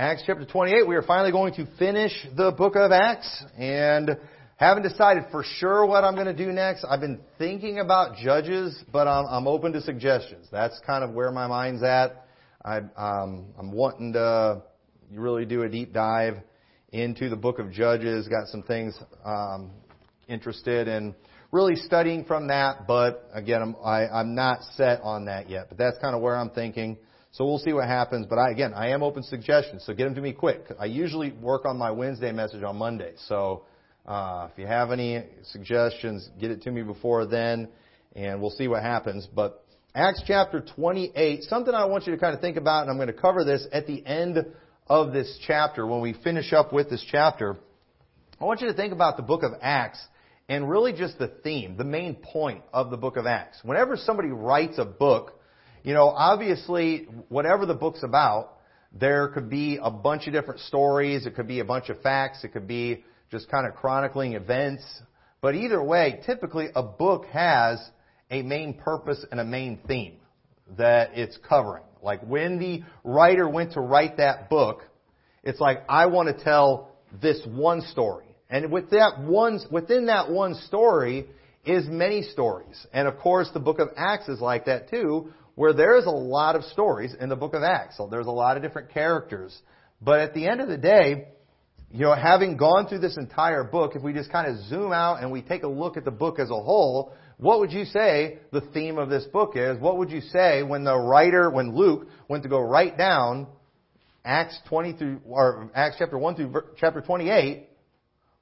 Acts chapter 28, we are finally going to finish the book of Acts and haven't decided for sure what I'm going to do next. I've been thinking about Judges, but I'm, I'm open to suggestions. That's kind of where my mind's at. I, um, I'm wanting to really do a deep dive into the book of Judges. Got some things um, interested in really studying from that, but again, I'm, I, I'm not set on that yet. But that's kind of where I'm thinking. So we'll see what happens. But I, again, I am open to suggestions, so get them to me quick. I usually work on my Wednesday message on Monday. So uh, if you have any suggestions, get it to me before then, and we'll see what happens. But Acts chapter 28, something I want you to kind of think about, and I'm going to cover this at the end of this chapter when we finish up with this chapter. I want you to think about the book of Acts and really just the theme, the main point of the book of Acts. Whenever somebody writes a book, you know, obviously, whatever the book's about, there could be a bunch of different stories. It could be a bunch of facts. It could be just kind of chronicling events. But either way, typically a book has a main purpose and a main theme that it's covering. Like when the writer went to write that book, it's like, I want to tell this one story. And with that one, within that one story is many stories. And of course, the book of Acts is like that too, where there is a lot of stories in the book of Acts. So there's a lot of different characters. But at the end of the day, you know, having gone through this entire book, if we just kind of zoom out and we take a look at the book as a whole, what would you say the theme of this book is? What would you say when the writer, when Luke went to go write down Acts 20 through, or Acts chapter 1 through chapter 28,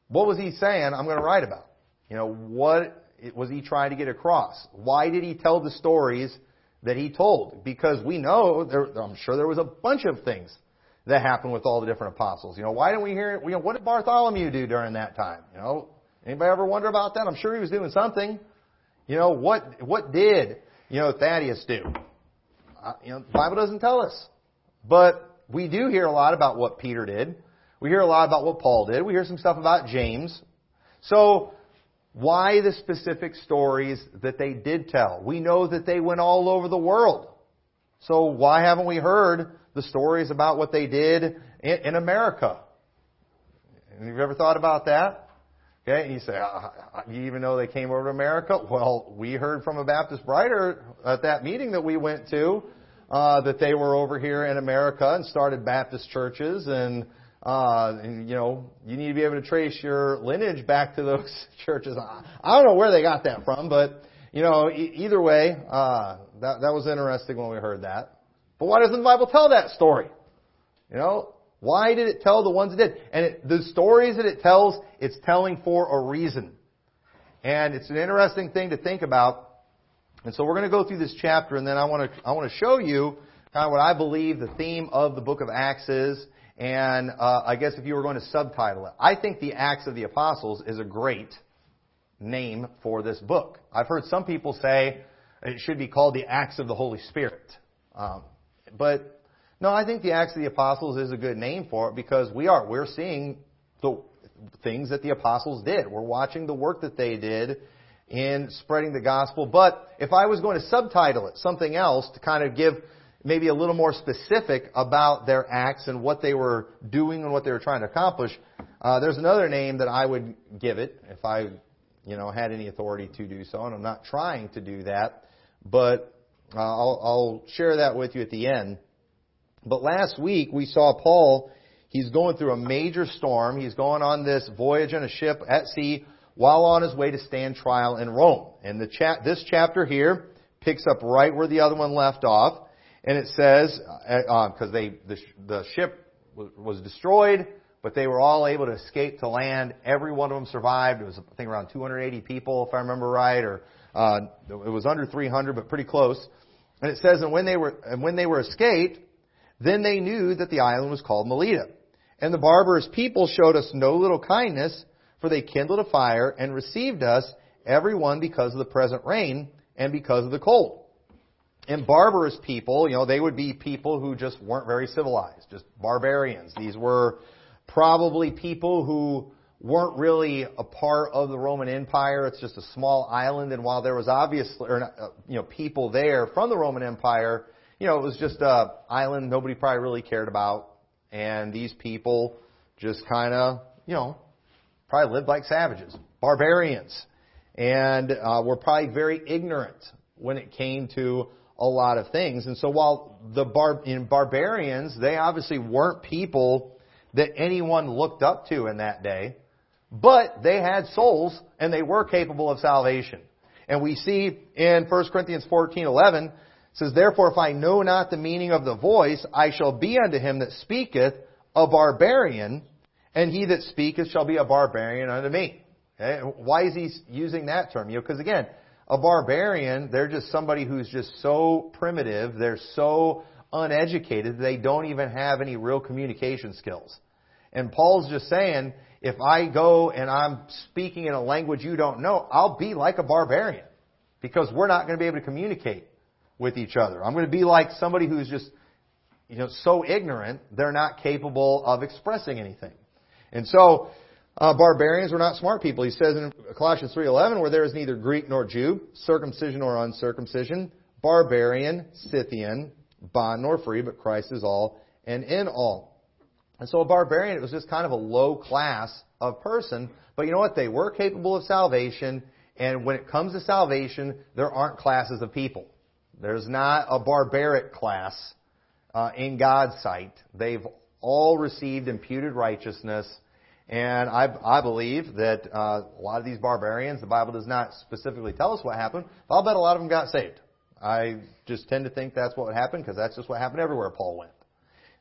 what was he saying I'm going to write about? You know, what was he trying to get across? Why did he tell the stories that he told because we know there, I'm sure there was a bunch of things that happened with all the different apostles. You know, why didn't we hear? You know, what did Bartholomew do during that time? You know, anybody ever wonder about that? I'm sure he was doing something. You know, what what did you know Thaddeus do? Uh, you know, the Bible doesn't tell us, but we do hear a lot about what Peter did. We hear a lot about what Paul did. We hear some stuff about James. So why the specific stories that they did tell? We know that they went all over the world. So why haven't we heard the stories about what they did in, in America? Have you ever thought about that? Okay, and you say, uh, you even know they came over to America? Well, we heard from a Baptist writer at that meeting that we went to uh, that they were over here in America and started Baptist churches and uh, you know, you need to be able to trace your lineage back to those churches. I don't know where they got that from, but you know, e- either way, uh, that that was interesting when we heard that. But why doesn't the Bible tell that story? You know, why did it tell the ones it did? And it, the stories that it tells, it's telling for a reason. And it's an interesting thing to think about. And so we're going to go through this chapter, and then I want to I want to show you kind of what I believe the theme of the book of Acts is and uh, I guess if you were going to subtitle it, I think the Acts of the Apostles is a great name for this book. I've heard some people say it should be called the Acts of the Holy Spirit. Um, but no, I think the Acts of the Apostles is a good name for it because we are we're seeing the things that the apostles did. We're watching the work that they did in spreading the gospel. But if I was going to subtitle it something else to kind of give maybe a little more specific about their acts and what they were doing and what they were trying to accomplish. Uh, there's another name that I would give it if I, you know, had any authority to do so, and I'm not trying to do that, but uh, I'll, I'll share that with you at the end. But last week we saw Paul. He's going through a major storm. He's going on this voyage on a ship at sea while on his way to stand trial in Rome. And the cha- this chapter here picks up right where the other one left off. And it says, because uh, uh they the, the ship was destroyed, but they were all able to escape to land. Every one of them survived. It was I think around 280 people, if I remember right, or uh, it was under 300, but pretty close. And it says, and when they were and when they were escaped, then they knew that the island was called Melita. And the barbarous people showed us no little kindness, for they kindled a fire and received us, every one because of the present rain and because of the cold and barbarous people, you know, they would be people who just weren't very civilized, just barbarians. These were probably people who weren't really a part of the Roman Empire. It's just a small island, and while there was obviously, or uh, you know, people there from the Roman Empire, you know, it was just a island nobody probably really cared about. And these people just kind of, you know, probably lived like savages, barbarians, and uh, were probably very ignorant when it came to a lot of things. And so while the bar- in barbarians, they obviously weren't people that anyone looked up to in that day, but they had souls and they were capable of salvation. And we see in 1 Corinthians 14:11 says, Therefore, if I know not the meaning of the voice, I shall be unto him that speaketh a barbarian, and he that speaketh shall be a barbarian unto me. Okay? Why is he using that term? You know, because again, a barbarian, they're just somebody who's just so primitive, they're so uneducated, they don't even have any real communication skills. And Paul's just saying, if I go and I'm speaking in a language you don't know, I'll be like a barbarian. Because we're not going to be able to communicate with each other. I'm going to be like somebody who's just, you know, so ignorant, they're not capable of expressing anything. And so, uh, barbarians were not smart people. He says in Colossians 3:11, where there is neither Greek nor Jew, circumcision nor uncircumcision, barbarian, Scythian, bond nor free, but Christ is all and in all. And so a barbarian, it was just kind of a low class of person, but you know what? They were capable of salvation, and when it comes to salvation, there aren't classes of people. There's not a barbaric class uh, in God's sight. They've all received imputed righteousness. And I, I believe that uh, a lot of these barbarians, the Bible does not specifically tell us what happened, but I'll bet a lot of them got saved. I just tend to think that's what happened because that's just what happened everywhere Paul went.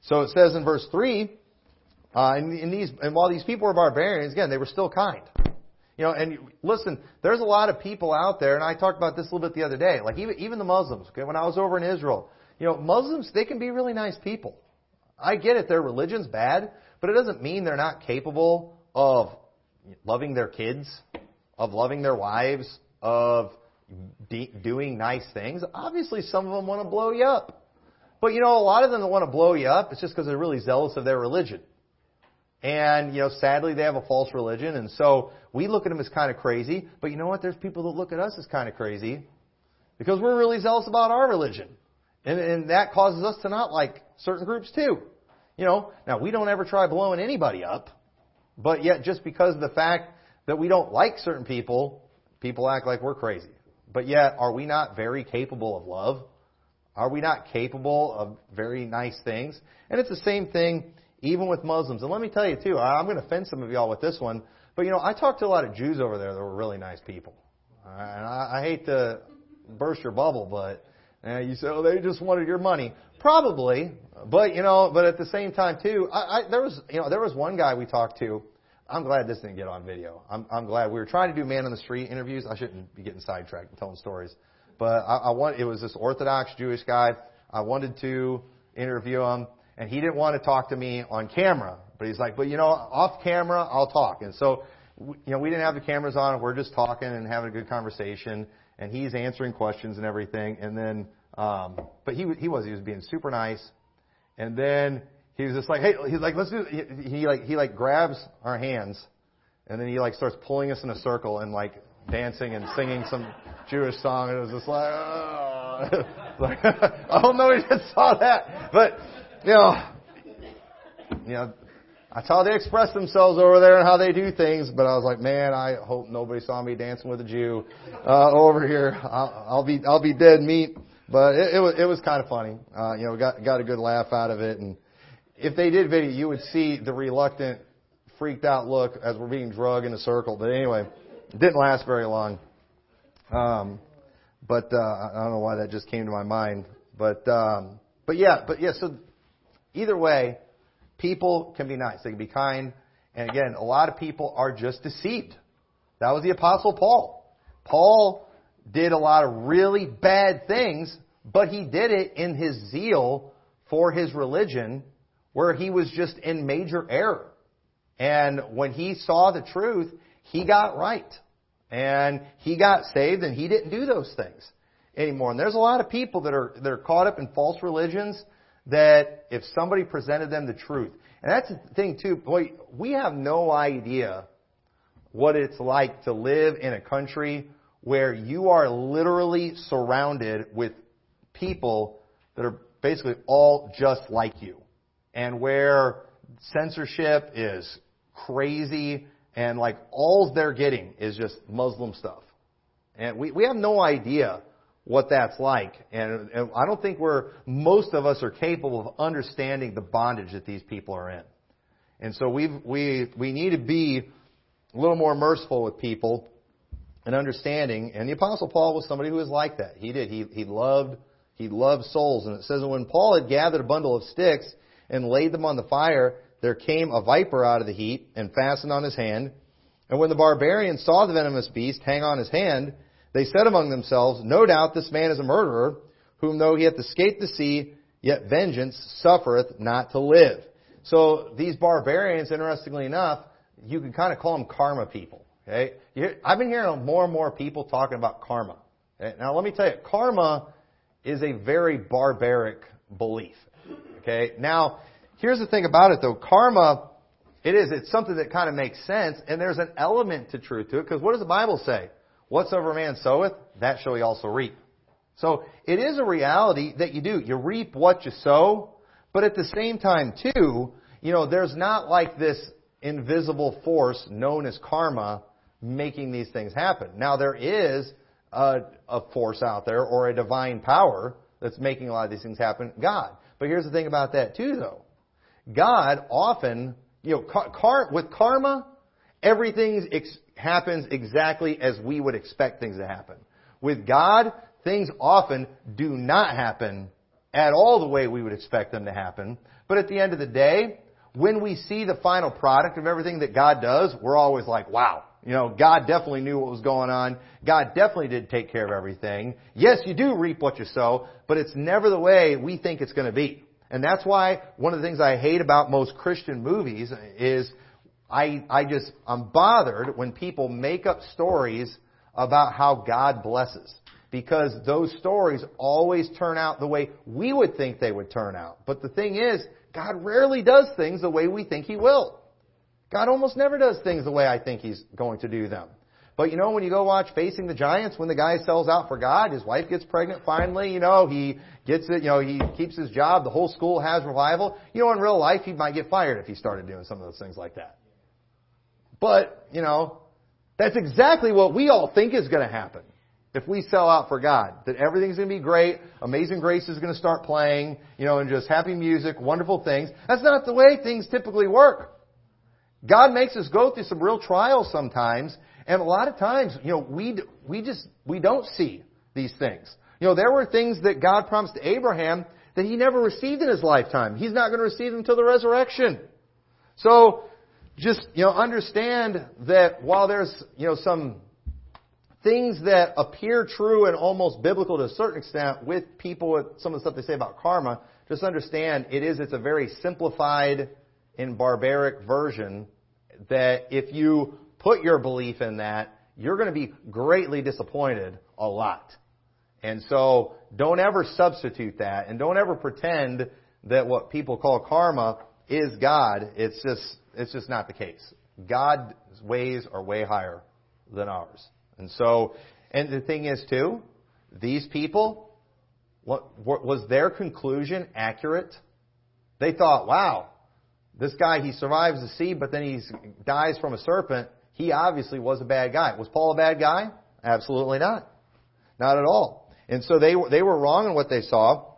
So it says in verse 3, uh, and, these, and while these people were barbarians, again, they were still kind. You know, and listen, there's a lot of people out there, and I talked about this a little bit the other day, like even, even the Muslims, okay, when I was over in Israel, you know, Muslims, they can be really nice people. I get it, their religion's bad, but it doesn't mean they're not capable of loving their kids, of loving their wives, of de- doing nice things. Obviously, some of them want to blow you up. But you know, a lot of them that want to blow you up, it's just because they're really zealous of their religion. And, you know, sadly they have a false religion, and so we look at them as kind of crazy. But you know what? There's people that look at us as kind of crazy because we're really zealous about our religion. And, and that causes us to not like certain groups too. You know, now we don't ever try blowing anybody up, but yet just because of the fact that we don't like certain people, people act like we're crazy. But yet, are we not very capable of love? Are we not capable of very nice things? And it's the same thing even with Muslims. And let me tell you too, I'm going to offend some of y'all with this one, but you know, I talked to a lot of Jews over there that were really nice people. And I, I hate to burst your bubble, but uh, you say, oh, they just wanted your money. Probably, but you know, but at the same time too, I, I, there was, you know, there was one guy we talked to. I'm glad this didn't get on video. I'm, I'm glad we were trying to do man on the street interviews. I shouldn't be getting sidetracked and telling stories, but I, I want. It was this Orthodox Jewish guy. I wanted to interview him and he didn't want to talk to me on camera. But he's like, but you know, off camera, I'll talk. And so, you know, we didn't have the cameras on. We're just talking and having a good conversation. And he's answering questions and everything. And then, um, but he he was he was being super nice. And then he was just like, hey, he's like, let's do. He, he like he like grabs our hands, and then he like starts pulling us in a circle and like dancing and singing some Jewish song. And it was just like, oh. like I don't know if he just saw that, but you know, you know, that's how they express themselves over there and how they do things. But I was like, man, I hope nobody saw me dancing with a Jew uh, over here. I'll, I'll be I'll be dead meat. But it, it was it was kind of funny. Uh, you know, got got a good laugh out of it. And if they did video, you would see the reluctant, freaked out look as we're being drugged in a circle. But anyway, it didn't last very long. Um, but uh, I don't know why that just came to my mind. But um, but yeah, but yeah. So Either way, people can be nice. They can be kind. And again, a lot of people are just deceived. That was the Apostle Paul. Paul did a lot of really bad things, but he did it in his zeal for his religion where he was just in major error. And when he saw the truth, he got right. And he got saved and he didn't do those things anymore. And there's a lot of people that are, that are caught up in false religions that if somebody presented them the truth, and that's the thing too, boy, we have no idea what it's like to live in a country where you are literally surrounded with people that are basically all just like you. and where censorship is crazy and like all they're getting is just Muslim stuff. And we, we have no idea what that's like. And, and I don't think we're, most of us are capable of understanding the bondage that these people are in. And so we we, we need to be a little more merciful with people and understanding. And the Apostle Paul was somebody who was like that. He did. He, he loved, he loved souls. And it says, when Paul had gathered a bundle of sticks and laid them on the fire, there came a viper out of the heat and fastened on his hand. And when the barbarians saw the venomous beast hang on his hand, they said among themselves, No doubt this man is a murderer, whom though he hath escaped the sea, yet vengeance suffereth not to live. So these barbarians, interestingly enough, you can kind of call them karma people. Okay? I've been hearing more and more people talking about karma. Okay? Now let me tell you, karma is a very barbaric belief. Okay? Now, here's the thing about it though. Karma, it is, it's something that kind of makes sense, and there's an element to truth to it, because what does the Bible say? Whatsoever a man soweth, that shall he also reap. So it is a reality that you do. You reap what you sow, but at the same time too, you know, there's not like this invisible force known as karma making these things happen. Now there is a, a force out there or a divine power that's making a lot of these things happen, God. But here's the thing about that too though. God often, you know, car, with karma, everything's ex- happens exactly as we would expect things to happen. With God, things often do not happen at all the way we would expect them to happen. But at the end of the day, when we see the final product of everything that God does, we're always like, wow, you know, God definitely knew what was going on. God definitely did take care of everything. Yes, you do reap what you sow, but it's never the way we think it's going to be. And that's why one of the things I hate about most Christian movies is I, I just, I'm bothered when people make up stories about how God blesses. Because those stories always turn out the way we would think they would turn out. But the thing is, God rarely does things the way we think He will. God almost never does things the way I think He's going to do them. But you know, when you go watch Facing the Giants, when the guy sells out for God, his wife gets pregnant finally, you know, he gets it, you know, he keeps his job, the whole school has revival. You know, in real life, he might get fired if he started doing some of those things like that. But, you know, that's exactly what we all think is going to happen if we sell out for God. That everything's going to be great, Amazing Grace is going to start playing, you know, and just happy music, wonderful things. That's not the way things typically work. God makes us go through some real trials sometimes, and a lot of times, you know, we we just we don't see these things. You know, there were things that God promised Abraham that he never received in his lifetime. He's not going to receive them until the resurrection. So, just you know, understand that while there's you know some things that appear true and almost biblical to a certain extent with people with some of the stuff they say about karma, just understand it is it's a very simplified and barbaric version that if you put your belief in that, you're going to be greatly disappointed a lot. And so don't ever substitute that and don't ever pretend that what people call karma is God. It's just, it's just not the case. God's ways are way higher than ours. And so, and the thing is too, these people, what, what was their conclusion accurate? They thought, wow, this guy, he survives the sea, but then he dies from a serpent. He obviously was a bad guy. Was Paul a bad guy? Absolutely not. Not at all. And so they they were wrong in what they saw.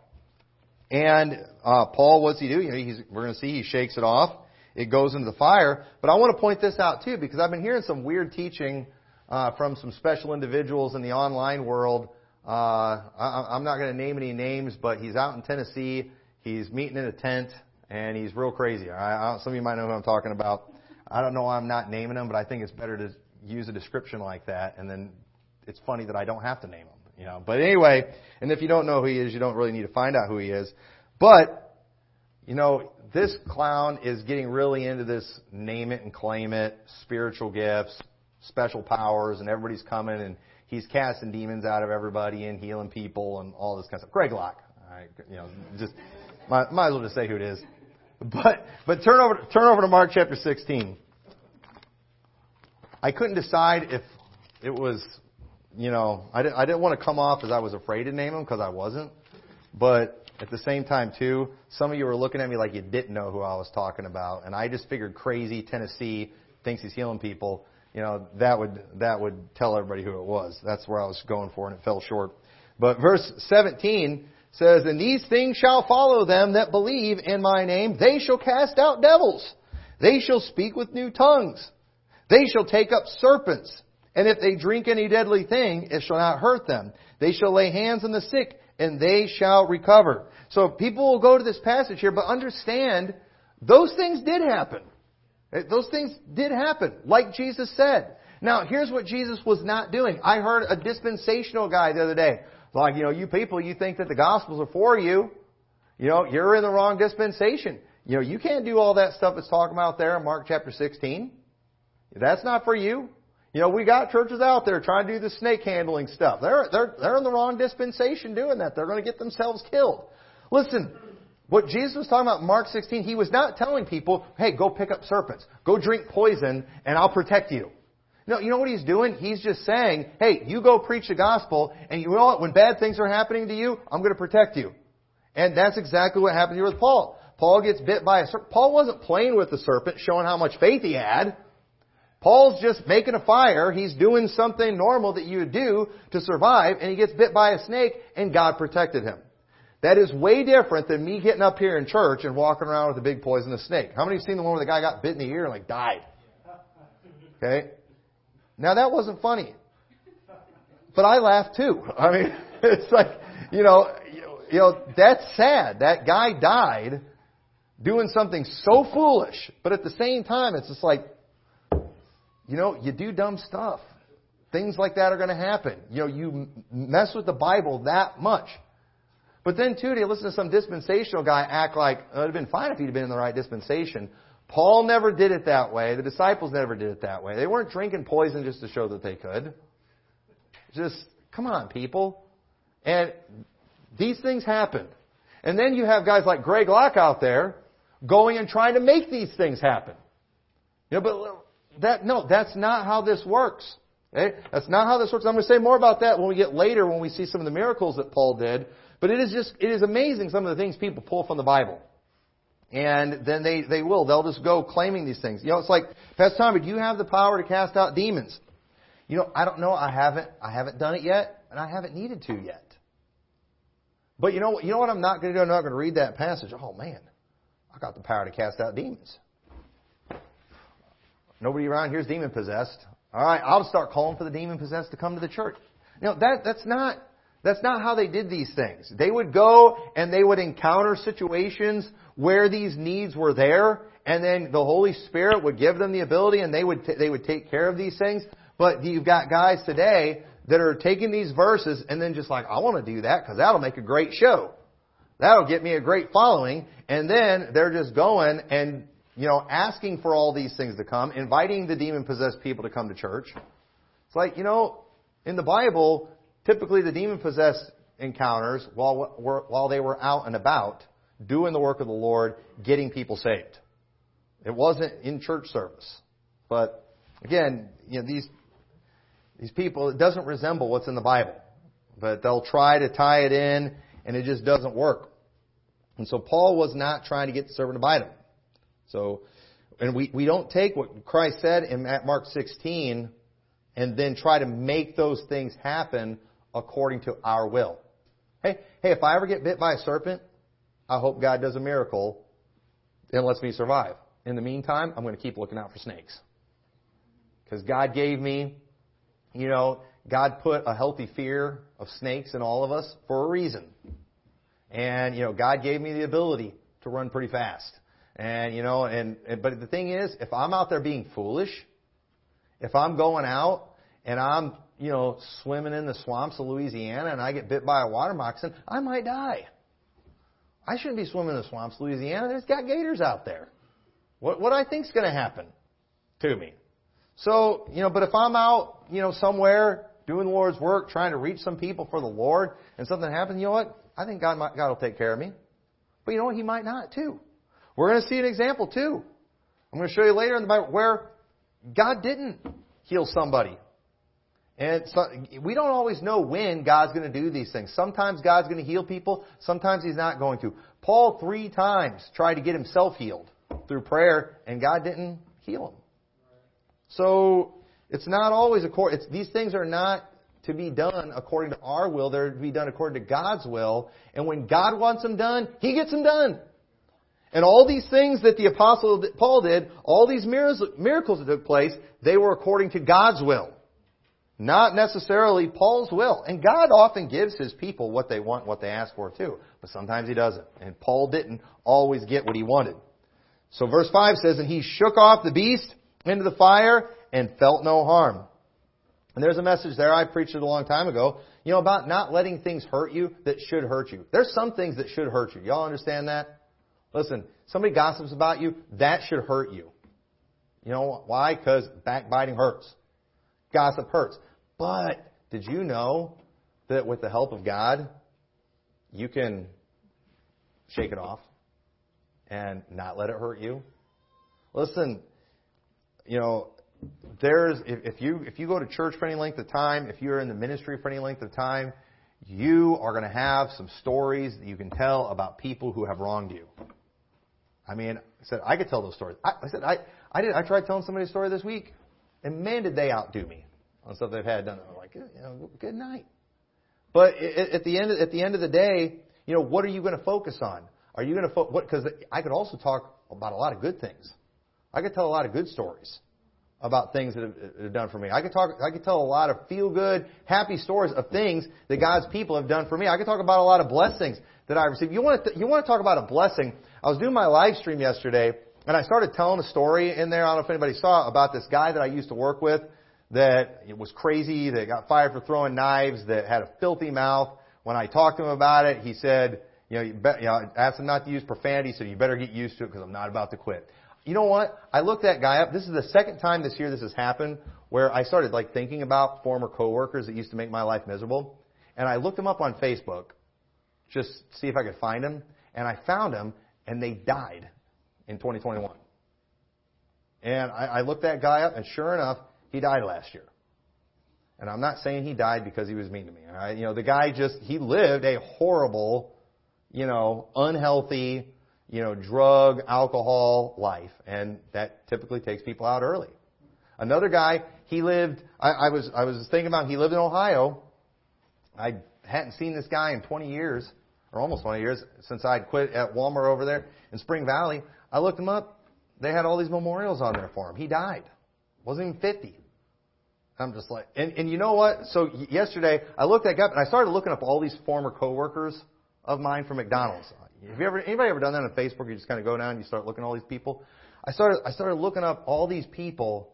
And uh, Paul, what's he do? You know, he's, we're going to see he shakes it off. It goes into the fire. But I want to point this out too, because I've been hearing some weird teaching uh, from some special individuals in the online world. Uh, I, I'm not going to name any names, but he's out in Tennessee. He's meeting in a tent, and he's real crazy. I, I, some of you might know who I'm talking about. I don't know why I'm not naming him, but I think it's better to use a description like that, and then it's funny that I don't have to name him. You know. But anyway, and if you don't know who he is, you don't really need to find out who he is. But you know, this clown is getting really into this name it and claim it, spiritual gifts, special powers, and everybody's coming and he's casting demons out of everybody and healing people and all this kind of stuff. Greg Locke. Right, you know, just might, might as well just say who it is. But but turn over turn over to Mark chapter 16. I couldn't decide if it was, you know, I didn't, I didn't want to come off as I was afraid to name him because I wasn't. But at the same time too, some of you were looking at me like you didn't know who I was talking about, and I just figured crazy Tennessee thinks he's healing people. You know, that would that would tell everybody who it was. That's where I was going for, and it fell short. But verse 17 says, And these things shall follow them that believe in my name. They shall cast out devils. They shall speak with new tongues. They shall take up serpents. And if they drink any deadly thing, it shall not hurt them. They shall lay hands on the sick, and they shall recover. So people will go to this passage here, but understand those things did happen. Eh, those things did happen, like Jesus said. Now, here's what Jesus was not doing. I heard a dispensational guy the other day. Like, you know, you people, you think that the Gospels are for you. You know, you're in the wrong dispensation. You know, you can't do all that stuff that's talking about there in Mark chapter 16. That's not for you. You know, we got churches out there trying to do the snake handling stuff. They're, they're, they're in the wrong dispensation doing that. They're going to get themselves killed. Listen, what Jesus was talking about in Mark 16, he was not telling people, hey, go pick up serpents. Go drink poison and I'll protect you. No, you know what he's doing? He's just saying, hey, you go preach the gospel, and you know what? When bad things are happening to you, I'm going to protect you. And that's exactly what happened here with Paul. Paul gets bit by a serpent. Paul wasn't playing with the serpent, showing how much faith he had. Paul's just making a fire. He's doing something normal that you would do to survive, and he gets bit by a snake, and God protected him. That is way different than me getting up here in church and walking around with a big poisonous snake. How many have seen the one where the guy got bit in the ear and like died? Okay? Now that wasn't funny. But I laughed too. I mean, it's like, you know, you know, that's sad. That guy died doing something so foolish, but at the same time, it's just like, you know, you do dumb stuff. Things like that are going to happen. You know, you mess with the Bible that much. But then too, to listen to some dispensational guy act like oh, it'd have been fine if he'd been in the right dispensation. Paul never did it that way. The disciples never did it that way. They weren't drinking poison just to show that they could. Just, come on, people. And these things happened. And then you have guys like Greg Locke out there going and trying to make these things happen. You know, but that, no, that's not how this works. Okay? That's not how this works. I'm going to say more about that when we get later when we see some of the miracles that Paul did. But it is just, it is amazing some of the things people pull from the Bible. And then they, they will. They'll just go claiming these things. You know, it's like, Pastor Tommy, do you have the power to cast out demons? You know, I don't know. I haven't, I haven't done it yet, and I haven't needed to yet. But you know what? You know what I'm not going to do? I'm not going to read that passage. Oh man, I got the power to cast out demons. Nobody around here is demon possessed. All right, I'll start calling for the demon possessed to come to the church. Know, that that's not that's not how they did these things. They would go and they would encounter situations where these needs were there, and then the Holy Spirit would give them the ability, and they would t- they would take care of these things. But you've got guys today that are taking these verses and then just like, I want to do that because that'll make a great show. That'll get me a great following. And then they're just going and, you know, asking for all these things to come, inviting the demon possessed people to come to church. It's like, you know, in the Bible, typically the demon possessed encounters while, while they were out and about doing the work of the Lord, getting people saved. It wasn't in church service. But again, you know, these these people, it doesn't resemble what's in the Bible. But they'll try to tie it in, and it just doesn't work. And so Paul was not trying to get the servant to bite him. So, and we, we don't take what Christ said in Mark 16 and then try to make those things happen according to our will. Hey, hey, if I ever get bit by a serpent, I hope God does a miracle and lets me survive. In the meantime, I'm going to keep looking out for snakes. Because God gave me, you know, God put a healthy fear of snakes in all of us for a reason. And, you know, God gave me the ability to run pretty fast. And, you know, and, and but the thing is, if I'm out there being foolish, if I'm going out and I'm, you know, swimming in the swamps of Louisiana and I get bit by a water moccasin, I might die. I shouldn't be swimming in the swamps, of Louisiana. There's got gators out there. What what I think's going to happen to me? So you know, but if I'm out, you know, somewhere doing the Lord's work, trying to reach some people for the Lord, and something happens, you know what? I think God might, God will take care of me. But you know what? He might not too. We're going to see an example too. I'm going to show you later in the Bible where God didn't heal somebody. And we don't always know when God's going to do these things. Sometimes God's going to heal people. Sometimes He's not going to. Paul three times tried to get himself healed through prayer, and God didn't heal him. So it's not always according. These things are not to be done according to our will. They're to be done according to God's will. And when God wants them done, He gets them done. And all these things that the apostle Paul did, all these miracles that took place, they were according to God's will. Not necessarily Paul's will. And God often gives His people what they want, what they ask for too. But sometimes He doesn't. And Paul didn't always get what he wanted. So verse 5 says, And he shook off the beast into the fire and felt no harm. And there's a message there I preached it a long time ago, you know, about not letting things hurt you that should hurt you. There's some things that should hurt you. Y'all understand that? Listen, somebody gossips about you, that should hurt you. You know why? Because backbiting hurts. Gossip hurts. But did you know that with the help of God, you can shake it off and not let it hurt you? Listen, you know, there's if, if you if you go to church for any length of time, if you're in the ministry for any length of time, you are going to have some stories that you can tell about people who have wronged you. I mean, I said I could tell those stories. I, I said I I did I tried telling somebody a story this week, and man, did they outdo me on stuff they've had done. I'm like, you know, good night. But at the end at the end of the day, you know, what are you going to focus on? Are you going to focus? Because I could also talk about a lot of good things. I could tell a lot of good stories about things that have, have done for me. I could talk, I could tell a lot of feel good, happy stories of things that God's people have done for me. I could talk about a lot of blessings that I received. You want to, you want to talk about a blessing? I was doing my live stream yesterday and I started telling a story in there. I don't know if anybody saw about this guy that I used to work with that was crazy, that got fired for throwing knives, that had a filthy mouth. When I talked to him about it, he said, you know, you, be, you know, I asked him not to use profanity, so you better get used to it because I'm not about to quit you know what? I looked that guy up. This is the second time this year this has happened where I started like thinking about former coworkers that used to make my life miserable. And I looked them up on Facebook, just to see if I could find them. And I found them, and they died in 2021. And I, I looked that guy up, and sure enough, he died last year. And I'm not saying he died because he was mean to me. Right? You know, the guy just he lived a horrible, you know, unhealthy, you know, drug, alcohol life, and that typically takes people out early. Another guy, he lived. I, I was I was thinking about. He lived in Ohio. I hadn't seen this guy in 20 years, or almost 20 years, since I'd quit at Walmart over there in Spring Valley. I looked him up. They had all these memorials on there for him. He died. Wasn't even 50. I'm just like, and, and you know what? So yesterday I looked that up and I started looking up all these former coworkers of mine from McDonald's. Have you ever anybody ever done that on Facebook? You just kind of go down and you start looking at all these people. I started I started looking up all these people,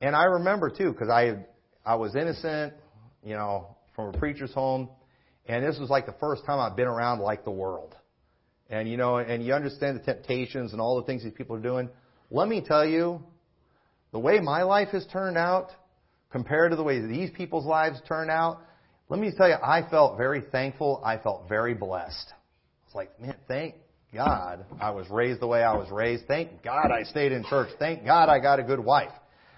and I remember too because I I was innocent, you know, from a preacher's home, and this was like the first time I've been around like the world, and you know, and you understand the temptations and all the things these people are doing. Let me tell you, the way my life has turned out compared to the way these people's lives turned out, let me tell you, I felt very thankful. I felt very blessed. It's like, man, thank God I was raised the way I was raised. Thank God I stayed in church. Thank God I got a good wife.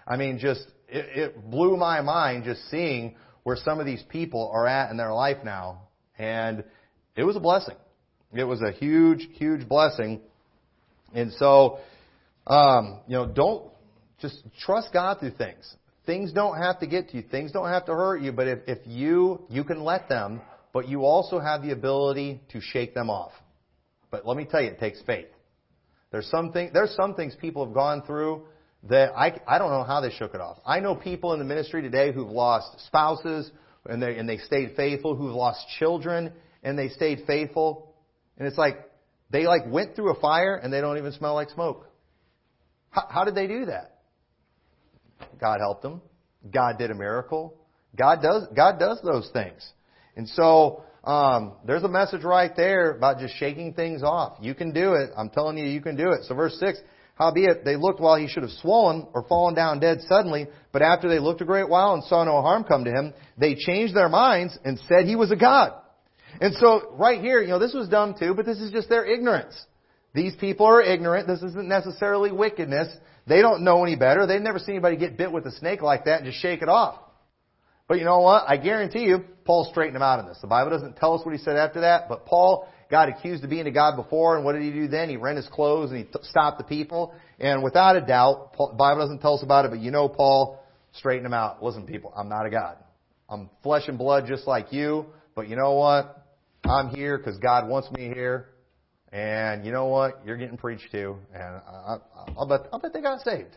I mean, just, it, it blew my mind just seeing where some of these people are at in their life now. And it was a blessing. It was a huge, huge blessing. And so, um, you know, don't just trust God through things. Things don't have to get to you. Things don't have to hurt you. But if, if you, you can let them but you also have the ability to shake them off. But let me tell you, it takes faith. There's some, thing, there's some things people have gone through that I, I don't know how they shook it off. I know people in the ministry today who've lost spouses and they, and they stayed faithful, who've lost children and they stayed faithful. And it's like, they like went through a fire and they don't even smell like smoke. How, how did they do that? God helped them. God did a miracle. God does, God does those things. And so, um, there's a message right there about just shaking things off. You can do it. I'm telling you, you can do it. So verse 6, howbeit they looked while he should have swollen or fallen down dead suddenly, but after they looked a great while and saw no harm come to him, they changed their minds and said he was a god. And so right here, you know, this was dumb too, but this is just their ignorance. These people are ignorant. This isn't necessarily wickedness. They don't know any better. They've never seen anybody get bit with a snake like that and just shake it off. But you know what? I guarantee you, Paul straightened him out in this. The Bible doesn't tell us what he said after that, but Paul got accused of being a god before, and what did he do then? He rent his clothes and he t- stopped the people. And without a doubt, Paul, the Bible doesn't tell us about it, but you know Paul straightened him out. Listen, people, I'm not a god. I'm flesh and blood just like you, but you know what? I'm here because God wants me here. And you know what? You're getting preached to, and I, I, I'll bet I'll bet they got saved.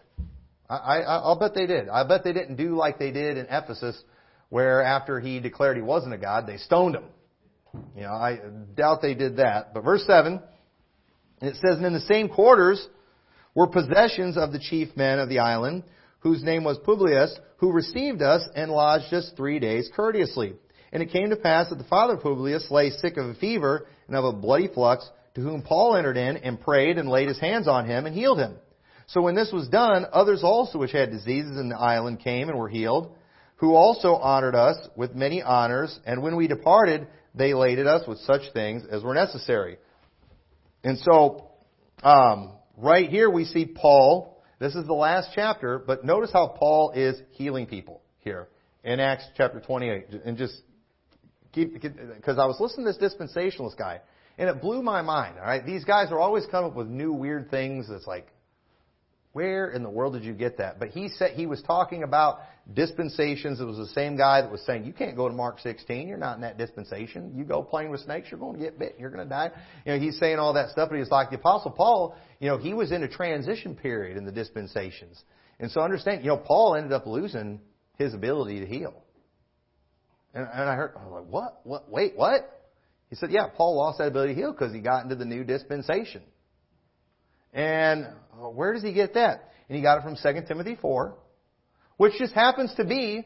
I, I I'll bet they did. I bet they didn't do like they did in Ephesus, where after he declared he wasn't a god, they stoned him. You know, I doubt they did that. But verse seven, it says, "And in the same quarters were possessions of the chief men of the island, whose name was Publius, who received us and lodged us three days courteously." And it came to pass that the father of Publius lay sick of a fever and of a bloody flux to whom Paul entered in and prayed and laid his hands on him and healed him. So when this was done, others also which had diseases in the island came and were healed, who also honored us with many honors, and when we departed, they laded us with such things as were necessary. And so, um, right here we see Paul. This is the last chapter, but notice how Paul is healing people here in Acts chapter 28. And just keep, because I was listening to this dispensationalist guy, and it blew my mind, alright? These guys are always coming up with new weird things It's like, where in the world did you get that? But he said, he was talking about dispensations. It was the same guy that was saying, you can't go to Mark 16. You're not in that dispensation. You go playing with snakes, you're going to get bit. You're going to die. You know, he's saying all that stuff, but he's like the apostle Paul, you know, he was in a transition period in the dispensations. And so understand, you know, Paul ended up losing his ability to heal. And, and I heard, I was like, what? What? Wait, what? He said, yeah, Paul lost that ability to heal because he got into the new dispensation. And uh, where does he get that? And he got it from 2 Timothy 4, which just happens to be,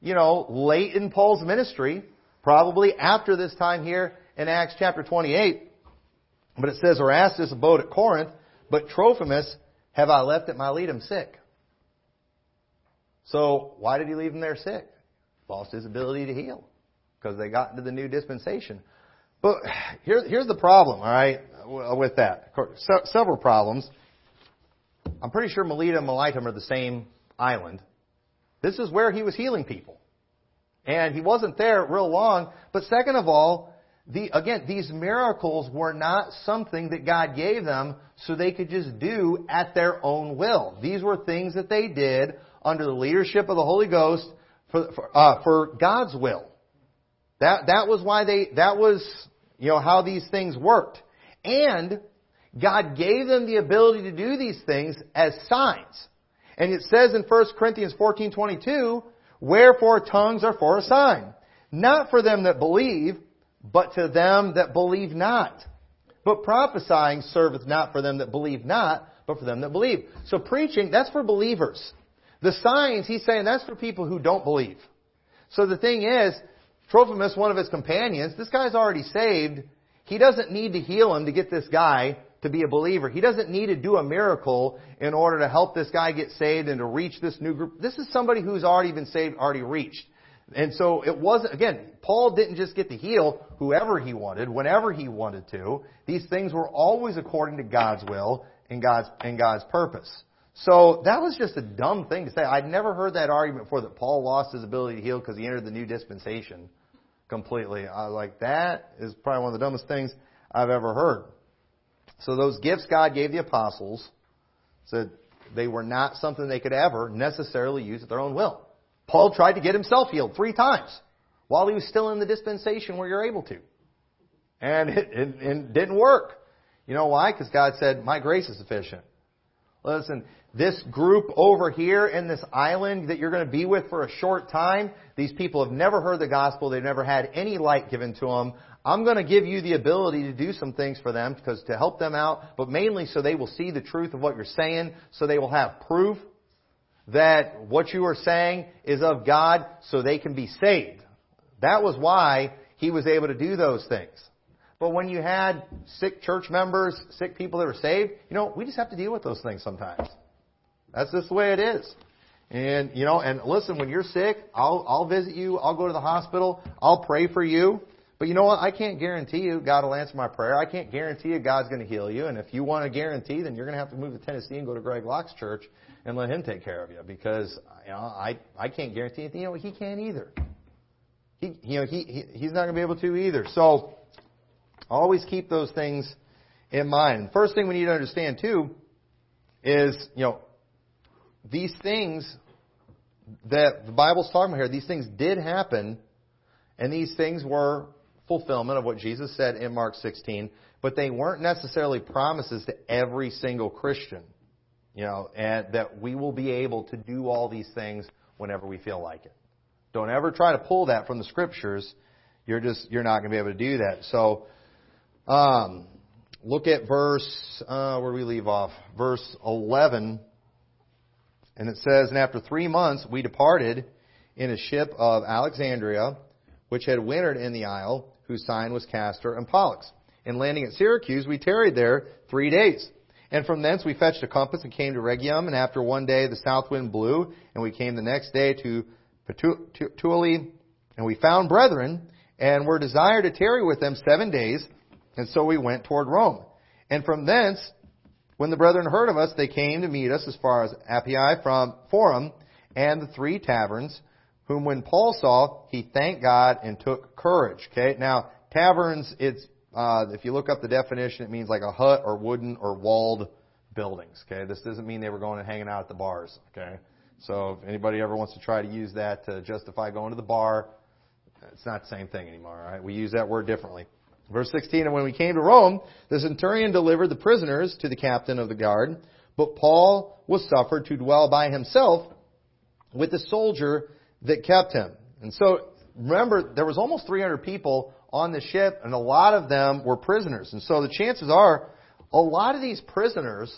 you know, late in Paul's ministry, probably after this time here in Acts chapter 28. But it says, Erastus abode at Corinth, but Trophimus have I left at Miletum sick. So why did he leave him there sick? Lost his ability to heal because they got into the new dispensation. But here, here's the problem, all right, with that. Se- several problems. I'm pretty sure Melita and Miletum are the same island. This is where he was healing people. And he wasn't there real long. But second of all, the, again, these miracles were not something that God gave them so they could just do at their own will. These were things that they did under the leadership of the Holy Ghost for, for, uh, for God's will. That, that was why they, that was you know, how these things worked. And God gave them the ability to do these things as signs. And it says in 1 Corinthians 14:22, "Wherefore tongues are for a sign, not for them that believe, but to them that believe not. But prophesying serveth not for them that believe not, but for them that believe." So preaching, that's for believers. The signs, he's saying that's for people who don't believe. So the thing is, Trophimus, one of his companions, this guy's already saved. He doesn't need to heal him to get this guy to be a believer. He doesn't need to do a miracle in order to help this guy get saved and to reach this new group. This is somebody who's already been saved, already reached. And so it wasn't, again, Paul didn't just get to heal whoever he wanted, whenever he wanted to. These things were always according to God's will and God's, and God's purpose. So that was just a dumb thing to say. I'd never heard that argument before that Paul lost his ability to heal because he entered the new dispensation completely. I like, that is probably one of the dumbest things I've ever heard. So those gifts God gave the apostles said they were not something they could ever necessarily use at their own will. Paul tried to get himself healed three times while he was still in the dispensation where you're able to. And it, it, it didn't work. You know why? Because God said, my grace is sufficient. Listen, this group over here in this island that you're going to be with for a short time, these people have never heard the gospel. They've never had any light given to them. I'm going to give you the ability to do some things for them because to help them out, but mainly so they will see the truth of what you're saying, so they will have proof that what you are saying is of God so they can be saved. That was why he was able to do those things. But when you had sick church members, sick people that were saved, you know, we just have to deal with those things sometimes. That's just the way it is. And, you know, and listen, when you're sick, I'll, I'll visit you, I'll go to the hospital, I'll pray for you. But you know what? I can't guarantee you God will answer my prayer. I can't guarantee you God's going to heal you. And if you want a guarantee, then you're going to have to move to Tennessee and go to Greg Locke's church and let him take care of you because you know I I can't guarantee anything. You know he can't either. He you know he, he he's not going to be able to either. So always keep those things in mind. First thing we need to understand too is you know these things that the Bible's talking about here. These things did happen, and these things were fulfillment of what Jesus said in Mark 16, but they weren't necessarily promises to every single Christian. You know, and that we will be able to do all these things whenever we feel like it. Don't ever try to pull that from the scriptures. You're just you're not going to be able to do that. So, um, look at verse uh, where we leave off, verse 11, and it says, "And after three months we departed in a ship of Alexandria, which had wintered in the isle, whose sign was Castor and Pollux. And landing at Syracuse, we tarried there three days." And from thence we fetched a compass and came to Rhegium, and after one day the south wind blew, and we came the next day to Puteoli, and we found brethren, and were desired to tarry with them seven days, and so we went toward Rome. And from thence, when the brethren heard of us, they came to meet us as far as Appii from Forum, and the three taverns, whom when Paul saw, he thanked God and took courage. Okay, now taverns, it's uh, if you look up the definition, it means like a hut or wooden or walled buildings. Okay, this doesn't mean they were going and hanging out at the bars. Okay, so if anybody ever wants to try to use that to justify going to the bar, it's not the same thing anymore. All right, we use that word differently. Verse 16, and when we came to Rome, the centurion delivered the prisoners to the captain of the guard, but Paul was suffered to dwell by himself with the soldier that kept him. And so, remember, there was almost 300 people on the ship, and a lot of them were prisoners. And so the chances are, a lot of these prisoners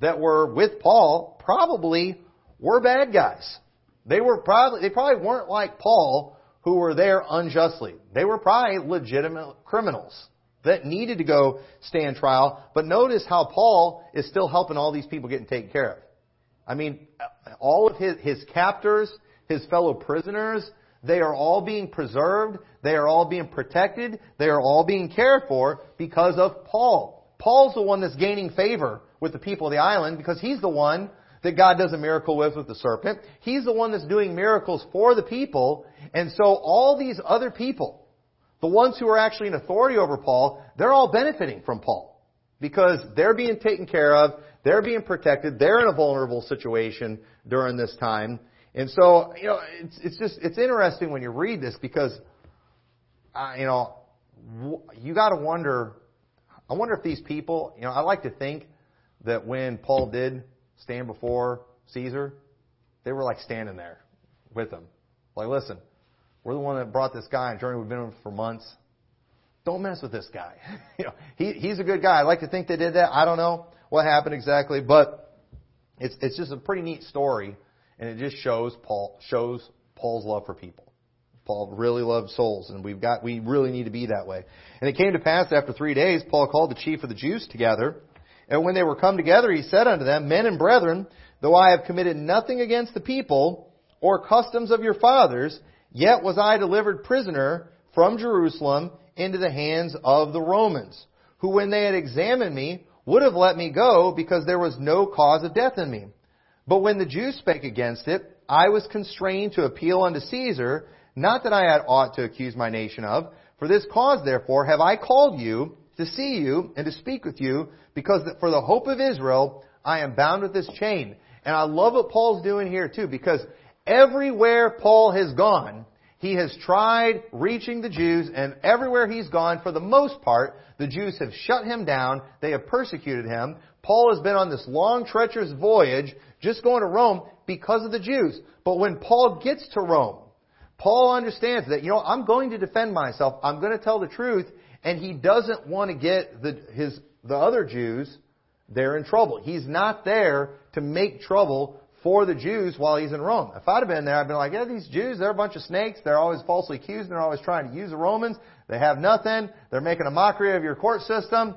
that were with Paul probably were bad guys. They were probably they probably weren't like Paul who were there unjustly. They were probably legitimate criminals that needed to go stand trial. But notice how Paul is still helping all these people getting taken care of. I mean, all of his, his captors, his fellow prisoners, they are all being preserved. They are all being protected. They are all being cared for because of Paul. Paul's the one that's gaining favor with the people of the island because he's the one that God does a miracle with with the serpent. He's the one that's doing miracles for the people. And so all these other people, the ones who are actually in authority over Paul, they're all benefiting from Paul because they're being taken care of. They're being protected. They're in a vulnerable situation during this time. And so, you know, it's, it's just, it's interesting when you read this because, uh, you know, you got to wonder, I wonder if these people, you know, I like to think that when Paul did stand before Caesar, they were like standing there with him. Like, listen, we're the one that brought this guy and journey. We've been with him for months. Don't mess with this guy. you know, he, he's a good guy. I like to think they did that. I don't know what happened exactly, but it's, it's just a pretty neat story and it just shows Paul shows Paul's love for people. Paul really loved souls, and we've got we really need to be that way. And it came to pass after three days, Paul called the chief of the Jews together, and when they were come together, he said unto them, Men and brethren, though I have committed nothing against the people or customs of your fathers, yet was I delivered prisoner from Jerusalem into the hands of the Romans, who when they had examined me would have let me go because there was no cause of death in me. But when the Jews spake against it, I was constrained to appeal unto Caesar, not that I had aught to accuse my nation of. For this cause, therefore, have I called you to see you and to speak with you, because for the hope of Israel, I am bound with this chain. And I love what Paul's doing here too, because everywhere Paul has gone, he has tried reaching the Jews, and everywhere he's gone, for the most part, the Jews have shut him down. They have persecuted him. Paul has been on this long, treacherous voyage just going to Rome because of the Jews. But when Paul gets to Rome, Paul understands that, you know, I'm going to defend myself. I'm going to tell the truth. And he doesn't want to get the, his, the other Jews there in trouble. He's not there to make trouble for the Jews while he's in Rome. If I'd have been there, I'd been like, yeah, these Jews, they're a bunch of snakes. They're always falsely accused. They're always trying to use the Romans. They have nothing. They're making a mockery of your court system.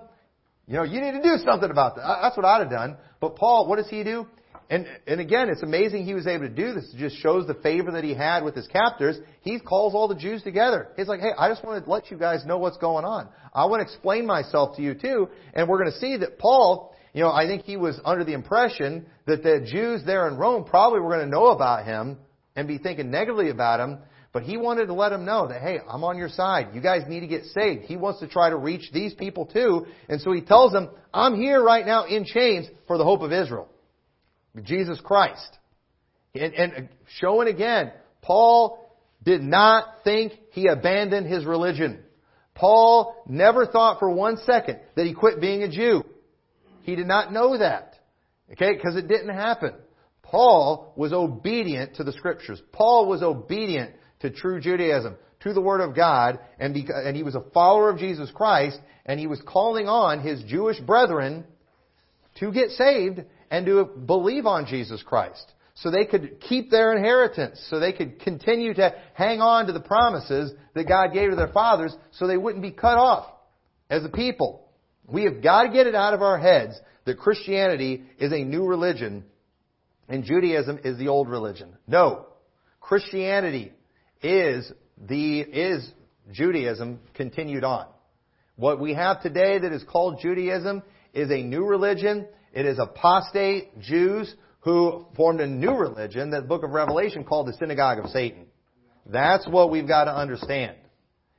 You know, you need to do something about that. That's what I'd have done. But Paul, what does he do? And, and again, it's amazing he was able to do this. It just shows the favor that he had with his captors. He calls all the Jews together. He's like, hey, I just want to let you guys know what's going on. I want to explain myself to you too. And we're going to see that Paul, you know, I think he was under the impression that the Jews there in Rome probably were going to know about him and be thinking negatively about him. But he wanted to let them know that, hey, I'm on your side. You guys need to get saved. He wants to try to reach these people too. And so he tells them, I'm here right now in chains for the hope of Israel. Jesus Christ. And, and showing again, Paul did not think he abandoned his religion. Paul never thought for one second that he quit being a Jew. He did not know that. Okay? Because it didn't happen. Paul was obedient to the scriptures. Paul was obedient to true Judaism, to the Word of God, and, and he was a follower of Jesus Christ, and he was calling on his Jewish brethren to get saved and to believe on Jesus Christ. So they could keep their inheritance, so they could continue to hang on to the promises that God gave to their fathers, so they wouldn't be cut off as a people. We have got to get it out of our heads that Christianity is a new religion and Judaism is the old religion. No. Christianity is the, is Judaism continued on. What we have today that is called Judaism is a new religion it is apostate Jews who formed a new religion that the book of Revelation called the synagogue of Satan. That's what we've got to understand.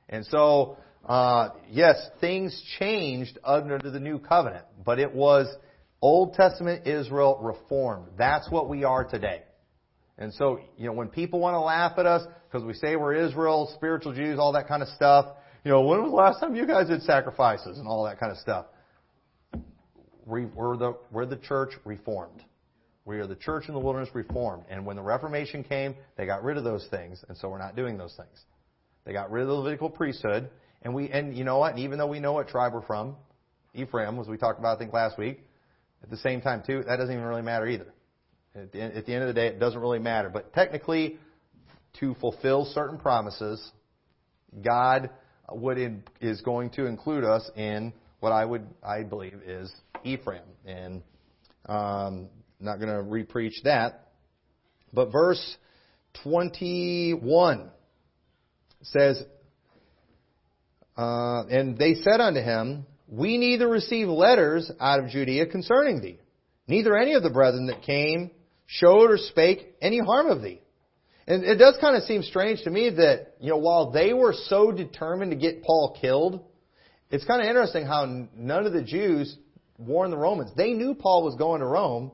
And so, uh, yes, things changed under the new covenant, but it was Old Testament Israel reformed. That's what we are today. And so, you know, when people want to laugh at us because we say we're Israel, spiritual Jews, all that kind of stuff, you know, when was the last time you guys did sacrifices and all that kind of stuff? We're the, we're the church reformed. We are the church in the wilderness reformed. And when the Reformation came, they got rid of those things, and so we're not doing those things. They got rid of the Levitical priesthood, and we and you know what? And even though we know what tribe we're from, Ephraim, as we talked about I think last week, at the same time too, that doesn't even really matter either. At the, at the end of the day, it doesn't really matter. But technically, to fulfill certain promises, God would in, is going to include us in what I would I believe is Ephraim. And um, not going to repreach that. But verse 21 says, uh, And they said unto him, We neither receive letters out of Judea concerning thee, neither any of the brethren that came showed or spake any harm of thee. And it does kind of seem strange to me that, you know, while they were so determined to get Paul killed, it's kind of interesting how none of the Jews warned the Romans. They knew Paul was going to Rome,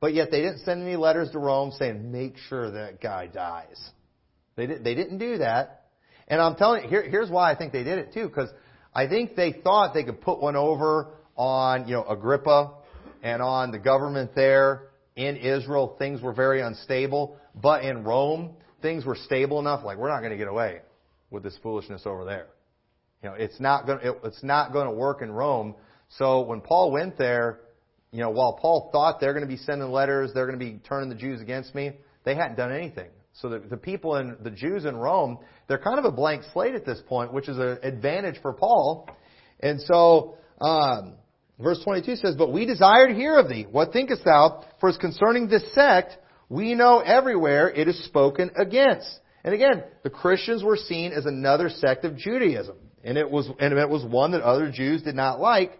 but yet they didn't send any letters to Rome saying, make sure that guy dies. They, did, they didn't do that. And I'm telling you, here, here's why I think they did it too, because I think they thought they could put one over on, you know, Agrippa and on the government there in Israel. Things were very unstable, but in Rome, things were stable enough. Like we're not going to get away with this foolishness over there. You know, it's not going it, it's not going to work in Rome. So when Paul went there, you know, while Paul thought they're going to be sending letters, they're going to be turning the Jews against me, they hadn't done anything. So the, the people in the Jews in Rome, they're kind of a blank slate at this point, which is an advantage for Paul. And so, um, verse 22 says, But we desire to hear of thee. What thinkest thou? For as concerning this sect, we know everywhere it is spoken against. And again, the Christians were seen as another sect of Judaism. And it was, and it was one that other Jews did not like.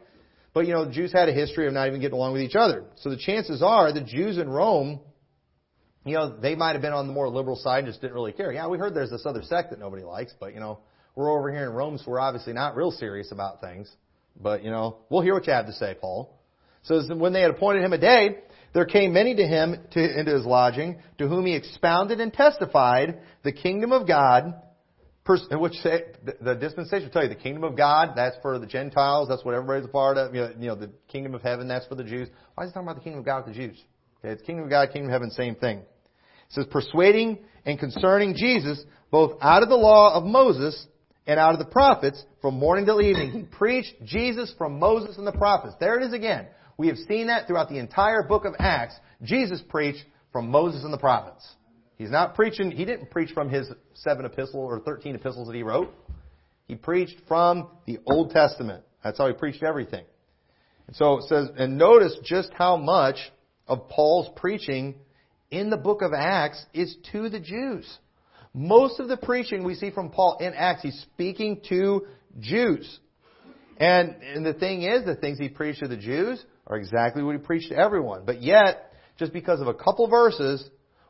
But you know, the Jews had a history of not even getting along with each other. So the chances are the Jews in Rome, you know, they might have been on the more liberal side and just didn't really care. Yeah, we heard there's this other sect that nobody likes, but you know, we're over here in Rome, so we're obviously not real serious about things. But you know, we'll hear what you have to say, Paul. So when they had appointed him a day, there came many to him to, into his lodging, to whom he expounded and testified the kingdom of God which say, the dispensation will tell you the kingdom of God, that's for the Gentiles, that's what everybody's a part of. You know, you know, the kingdom of heaven, that's for the Jews. Why is he talking about the kingdom of God with the Jews? Okay, it's kingdom of God, kingdom of heaven, same thing. It says, persuading and concerning Jesus, both out of the law of Moses and out of the prophets, from morning till evening. He preached Jesus from Moses and the prophets. There it is again. We have seen that throughout the entire book of Acts. Jesus preached from Moses and the prophets. He's not preaching, he didn't preach from his seven epistles or 13 epistles that he wrote. He preached from the Old Testament. That's how he preached everything. And so it says, and notice just how much of Paul's preaching in the book of Acts is to the Jews. Most of the preaching we see from Paul in Acts, he's speaking to Jews. And, and the thing is, the things he preached to the Jews are exactly what he preached to everyone. But yet, just because of a couple verses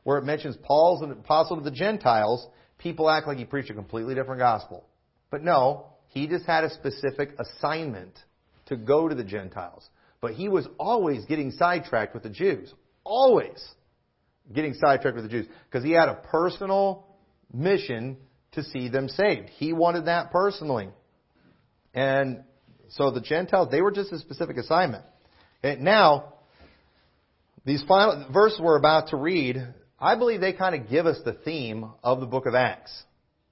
where it mentions Paul's an apostle to the Gentiles, people act like he preached a completely different gospel. But no, he just had a specific assignment to go to the Gentiles. But he was always getting sidetracked with the Jews. Always getting sidetracked with the Jews. Because he had a personal mission to see them saved. He wanted that personally. And so the Gentiles, they were just a specific assignment. And now, these final verses we're about to read, I believe they kind of give us the theme of the book of Acts.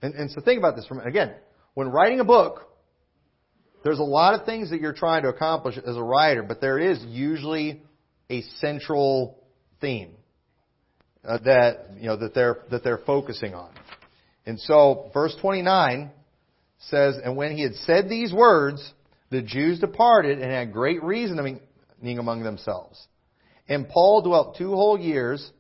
And, and so think about this. From, again, when writing a book, there's a lot of things that you're trying to accomplish as a writer, but there is usually a central theme uh, that you know that they're that they're focusing on. And so, verse 29 says, "And when he had said these words, the Jews departed and had great reasoning among themselves. And Paul dwelt two whole years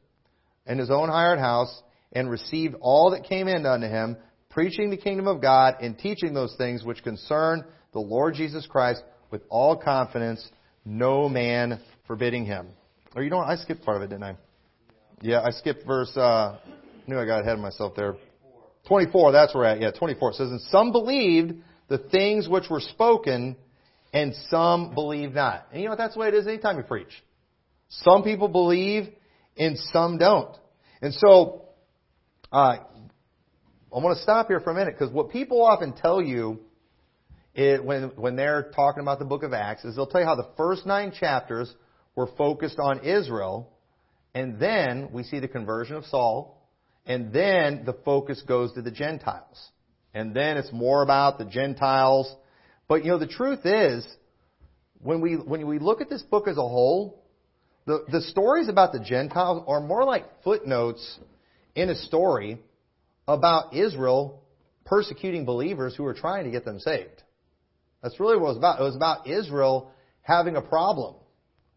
in his own hired house and received all that came in unto him, preaching the kingdom of God and teaching those things which concern the Lord Jesus Christ with all confidence, no man forbidding him. Or you know what? I skipped part of it, didn't I? Yeah, I skipped verse, uh, knew I got ahead of myself there. 24, that's where we're at. Yeah, 24. It says, And some believed the things which were spoken, and some believed not. And you know what? That's the way it is anytime you preach. Some people believe, and some don't. And so, uh, I want to stop here for a minute because what people often tell you it, when, when they're talking about the book of Acts is they'll tell you how the first nine chapters were focused on Israel, and then we see the conversion of Saul, and then the focus goes to the Gentiles. And then it's more about the Gentiles. But you know, the truth is, when we, when we look at this book as a whole, the, the stories about the Gentiles are more like footnotes in a story about Israel persecuting believers who are trying to get them saved. That's really what it was about. It was about Israel having a problem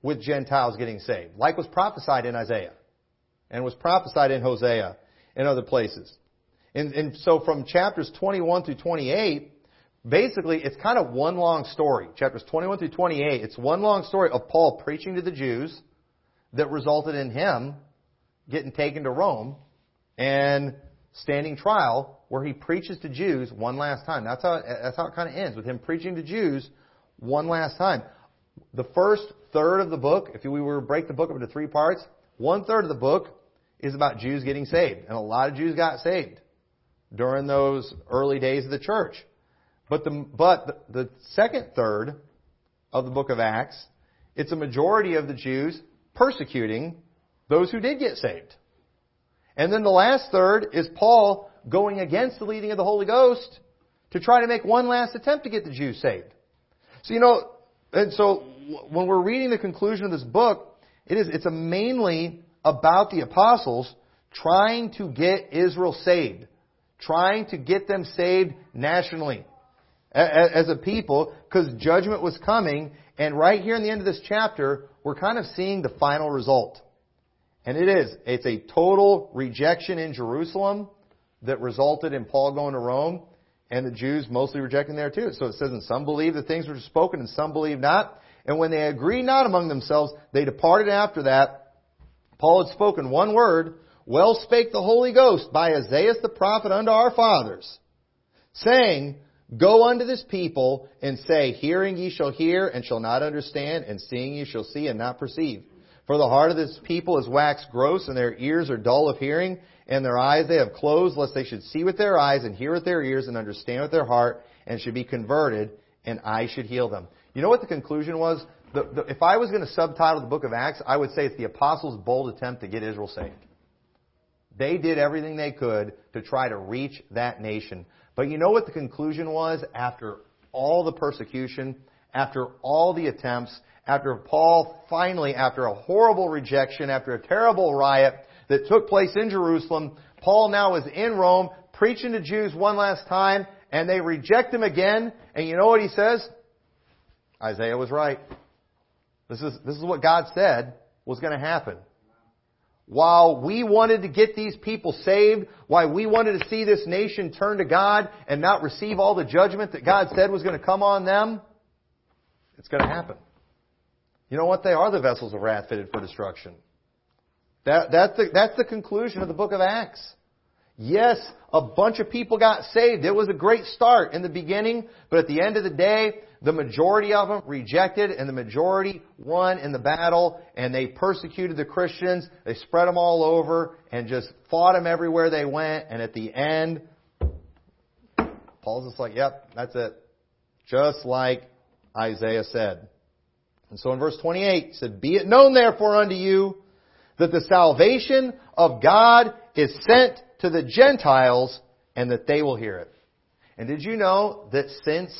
with Gentiles getting saved, like was prophesied in Isaiah and was prophesied in Hosea and other places. And, and so from chapters 21 through 28, basically it's kind of one long story. Chapters 21 through 28, it's one long story of Paul preaching to the Jews that resulted in him getting taken to Rome and standing trial where he preaches to Jews one last time. That's how, that's how it kind of ends, with him preaching to Jews one last time. The first third of the book, if we were to break the book up into three parts, one third of the book is about Jews getting saved. And a lot of Jews got saved during those early days of the church. But the, but the, the second third of the book of Acts, it's a majority of the Jews persecuting those who did get saved. And then the last third is Paul going against the leading of the Holy Ghost to try to make one last attempt to get the Jews saved. So, you know, and so when we're reading the conclusion of this book, it is, it's mainly about the apostles trying to get Israel saved, trying to get them saved nationally as a people, because judgment was coming, and right here in the end of this chapter, we're kind of seeing the final result. And it is. It's a total rejection in Jerusalem that resulted in Paul going to Rome and the Jews mostly rejecting there too. So it says, and some believe the things which are spoken and some believe not. And when they agreed not among themselves, they departed after that. Paul had spoken one word, well spake the Holy Ghost by Isaiah the prophet unto our fathers, saying, Go unto this people and say, Hearing ye shall hear and shall not understand, and seeing ye shall see and not perceive. For the heart of this people is waxed gross, and their ears are dull of hearing, and their eyes they have closed, lest they should see with their eyes, and hear with their ears, and understand with their heart, and should be converted, and I should heal them. You know what the conclusion was? The, the, if I was going to subtitle the book of Acts, I would say it's the apostles' bold attempt to get Israel saved. They did everything they could to try to reach that nation. But you know what the conclusion was after all the persecution, after all the attempts, after Paul finally, after a horrible rejection, after a terrible riot that took place in Jerusalem, Paul now is in Rome preaching to Jews one last time, and they reject him again. And you know what he says? Isaiah was right. This is, this is what God said was going to happen. While we wanted to get these people saved, why we wanted to see this nation turn to God and not receive all the judgment that God said was going to come on them, it's going to happen. You know what? They are the vessels of wrath fitted for destruction. That, that's, the, that's the conclusion of the book of Acts. Yes, a bunch of people got saved. It was a great start in the beginning, but at the end of the day, the majority of them rejected and the majority won in the battle and they persecuted the Christians. They spread them all over and just fought them everywhere they went. And at the end, Paul's just like, yep, that's it. Just like Isaiah said. And so in verse 28, he said, Be it known therefore unto you that the salvation of God is sent to the Gentiles and that they will hear it. And did you know that since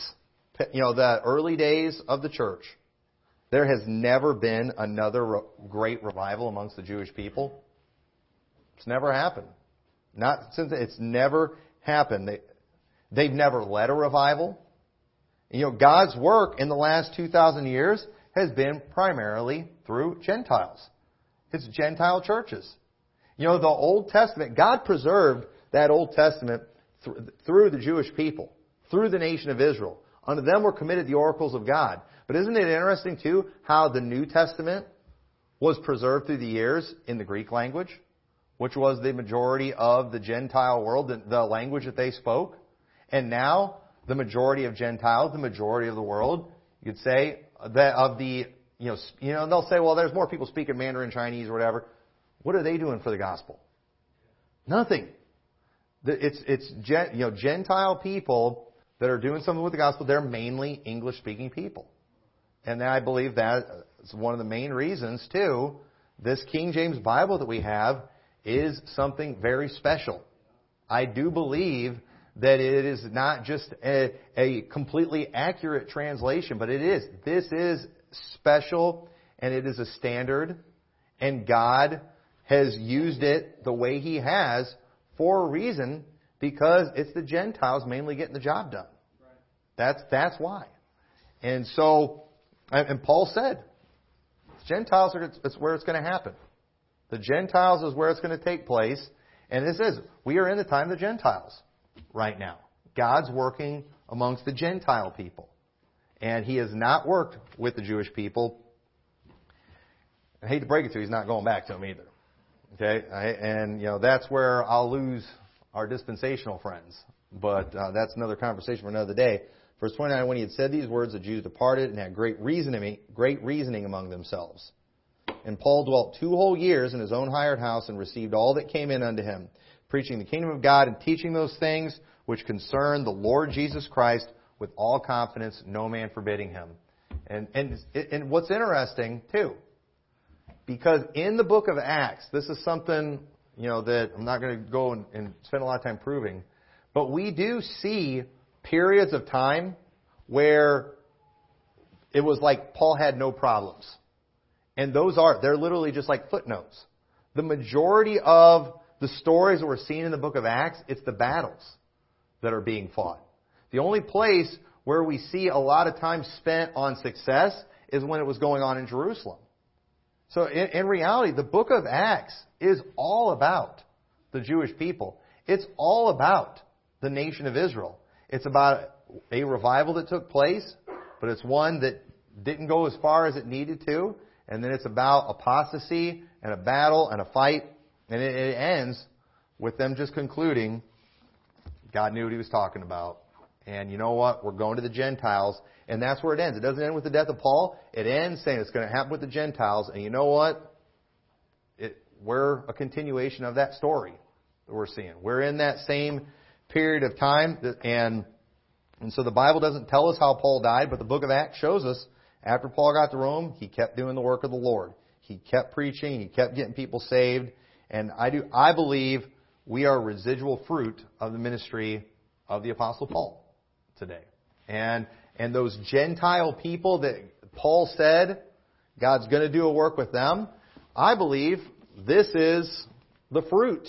you know the early days of the church, there has never been another re- great revival amongst the Jewish people? It's never happened. Not since it's never happened. They, they've never led a revival. You know, God's work in the last 2,000 years has been primarily through Gentiles. It's Gentile churches. You know, the Old Testament, God preserved that Old Testament through the Jewish people, through the nation of Israel. Unto them were committed the oracles of God. But isn't it interesting, too, how the New Testament was preserved through the years in the Greek language, which was the majority of the Gentile world, the language that they spoke? And now, the majority of Gentiles, the majority of the world, you could say, that of the, you know, you know, they'll say, well, there's more people speaking Mandarin Chinese or whatever. What are they doing for the gospel? Nothing. It's, it's, you know, Gentile people that are doing something with the gospel, they're mainly English speaking people. And I believe that is one of the main reasons, too, this King James Bible that we have is something very special. I do believe that it is not just a, a completely accurate translation, but it is. This is special and it is a standard, and God has used it the way He has for a reason because it's the Gentiles mainly getting the job done. That's, that's why. And so, and Paul said, Gentiles are it's where it's going to happen. The Gentiles is where it's going to take place. And this is, we are in the time of the Gentiles right now. God's working amongst the Gentile people. And He has not worked with the Jewish people. I hate to break it to you, He's not going back to them either. Okay? And, you know, that's where I'll lose our dispensational friends. But uh, that's another conversation for another day. Verse 29, when he had said these words, the Jews departed and had great reasoning, great reasoning among themselves. And Paul dwelt two whole years in his own hired house and received all that came in unto him, preaching the kingdom of God and teaching those things which concern the Lord Jesus Christ with all confidence, no man forbidding him. And, and, and what's interesting, too, because in the book of Acts, this is something, you know, that I'm not going to go and, and spend a lot of time proving, but we do see periods of time where it was like Paul had no problems. And those are, they're literally just like footnotes. The majority of the stories that we're seeing in the book of Acts, it's the battles that are being fought. The only place where we see a lot of time spent on success is when it was going on in Jerusalem. So in, in reality, the book of Acts is all about the Jewish people. It's all about the nation of Israel. It's about a revival that took place, but it's one that didn't go as far as it needed to. And then it's about apostasy and a battle and a fight. And it, it ends with them just concluding God knew what he was talking about. And you know what? We're going to the Gentiles. And that's where it ends. It doesn't end with the death of Paul. It ends saying it's going to happen with the Gentiles. And you know what? It, we're a continuation of that story that we're seeing. We're in that same period of time. And, and so the Bible doesn't tell us how Paul died, but the book of Acts shows us after Paul got to Rome, he kept doing the work of the Lord. He kept preaching. He kept getting people saved. And I do, I believe we are residual fruit of the ministry of the Apostle Paul today. And, and those Gentile people that Paul said God's going to do a work with them, I believe this is the fruit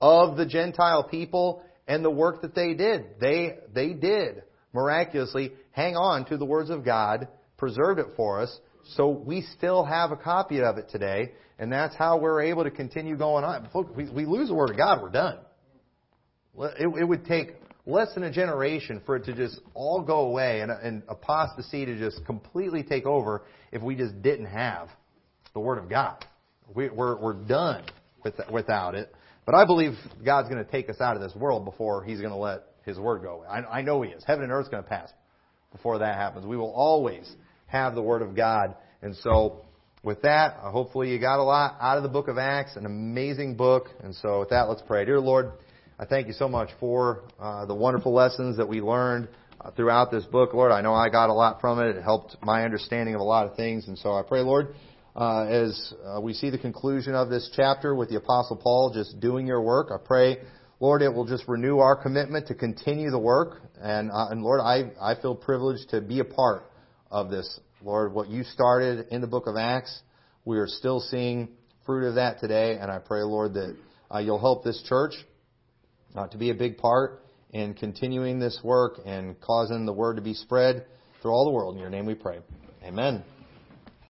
of the Gentile people and the work that they did. They, they did miraculously hang on to the words of God, preserved it for us, so we still have a copy of it today, and that's how we're able to continue going on. We, we lose the Word of God, we're done. It, it would take less than a generation for it to just all go away and, and apostasy to just completely take over if we just didn't have the Word of God. We, we're, we're done with, without it. But I believe God's going to take us out of this world before He's going to let His Word go away. I, I know He is. Heaven and earth's going to pass before that happens. We will always have the Word of God. And so, with that, hopefully you got a lot out of the book of Acts, an amazing book. And so, with that, let's pray. Dear Lord, I thank you so much for uh, the wonderful lessons that we learned uh, throughout this book, Lord. I know I got a lot from it. It helped my understanding of a lot of things. And so I pray, Lord, uh, as uh, we see the conclusion of this chapter with the Apostle Paul just doing your work, I pray, Lord, it will just renew our commitment to continue the work. And, uh, and Lord, I, I feel privileged to be a part of this. Lord, what you started in the book of Acts, we are still seeing fruit of that today. And I pray, Lord, that uh, you'll help this church uh, to be a big part in continuing this work and causing the word to be spread through all the world. In your name we pray. Amen.